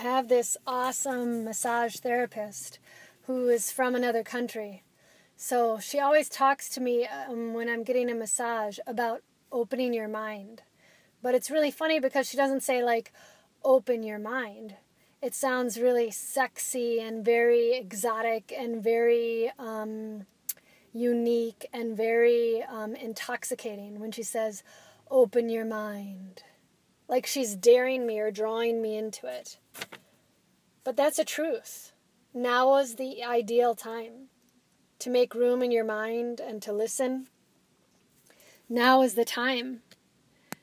have this awesome massage therapist who is from another country. So she always talks to me um, when I'm getting a massage about opening your mind. But it's really funny because she doesn't say, like, open your mind. It sounds really sexy and very exotic and very um, unique and very um, intoxicating when she says, open your mind. Like she's daring me or drawing me into it. But that's a truth. Now is the ideal time to make room in your mind and to listen. Now is the time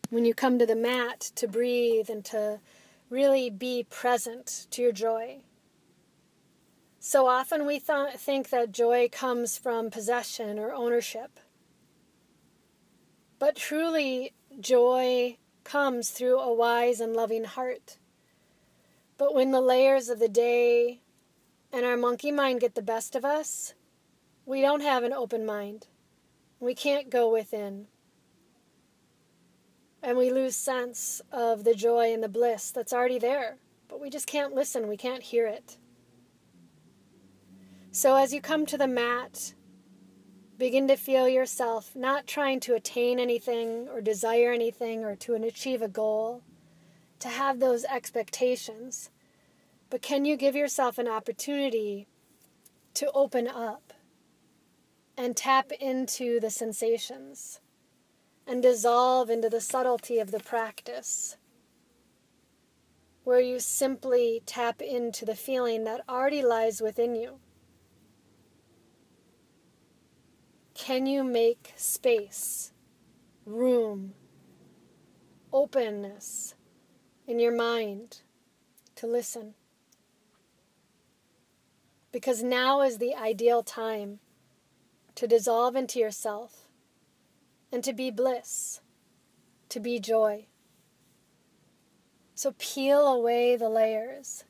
when you come to the mat to breathe and to really be present to your joy. So often we th- think that joy comes from possession or ownership. But truly, joy comes through a wise and loving heart. But when the layers of the day and our monkey mind get the best of us, we don't have an open mind. We can't go within. And we lose sense of the joy and the bliss that's already there, but we just can't listen, we can't hear it. So as you come to the mat, begin to feel yourself not trying to attain anything or desire anything or to achieve a goal, to have those expectations. But can you give yourself an opportunity to open up and tap into the sensations and dissolve into the subtlety of the practice? Where you simply tap into the feeling that already lies within you. Can you make space, room, openness in your mind to listen? Because now is the ideal time to dissolve into yourself and to be bliss, to be joy. So peel away the layers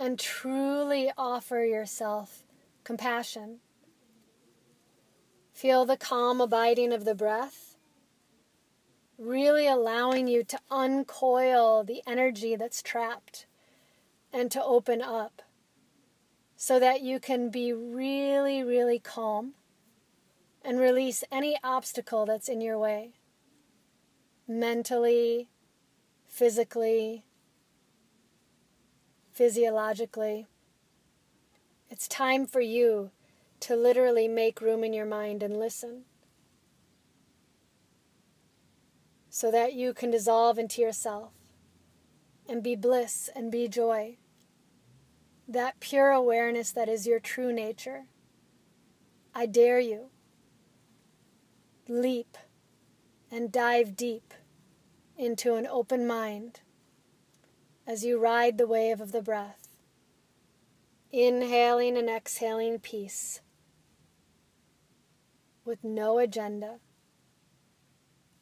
and truly offer yourself compassion Feel the calm abiding of the breath, really allowing you to uncoil the energy that's trapped and to open up so that you can be really, really calm and release any obstacle that's in your way mentally, physically, physiologically. It's time for you to literally make room in your mind and listen so that you can dissolve into yourself and be bliss and be joy. That pure awareness that is your true nature. I dare you. Leap and dive deep into an open mind as you ride the wave of the breath, inhaling and exhaling peace with no agenda,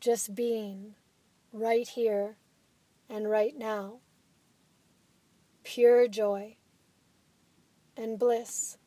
just being right here and right now. Pure joy and bliss.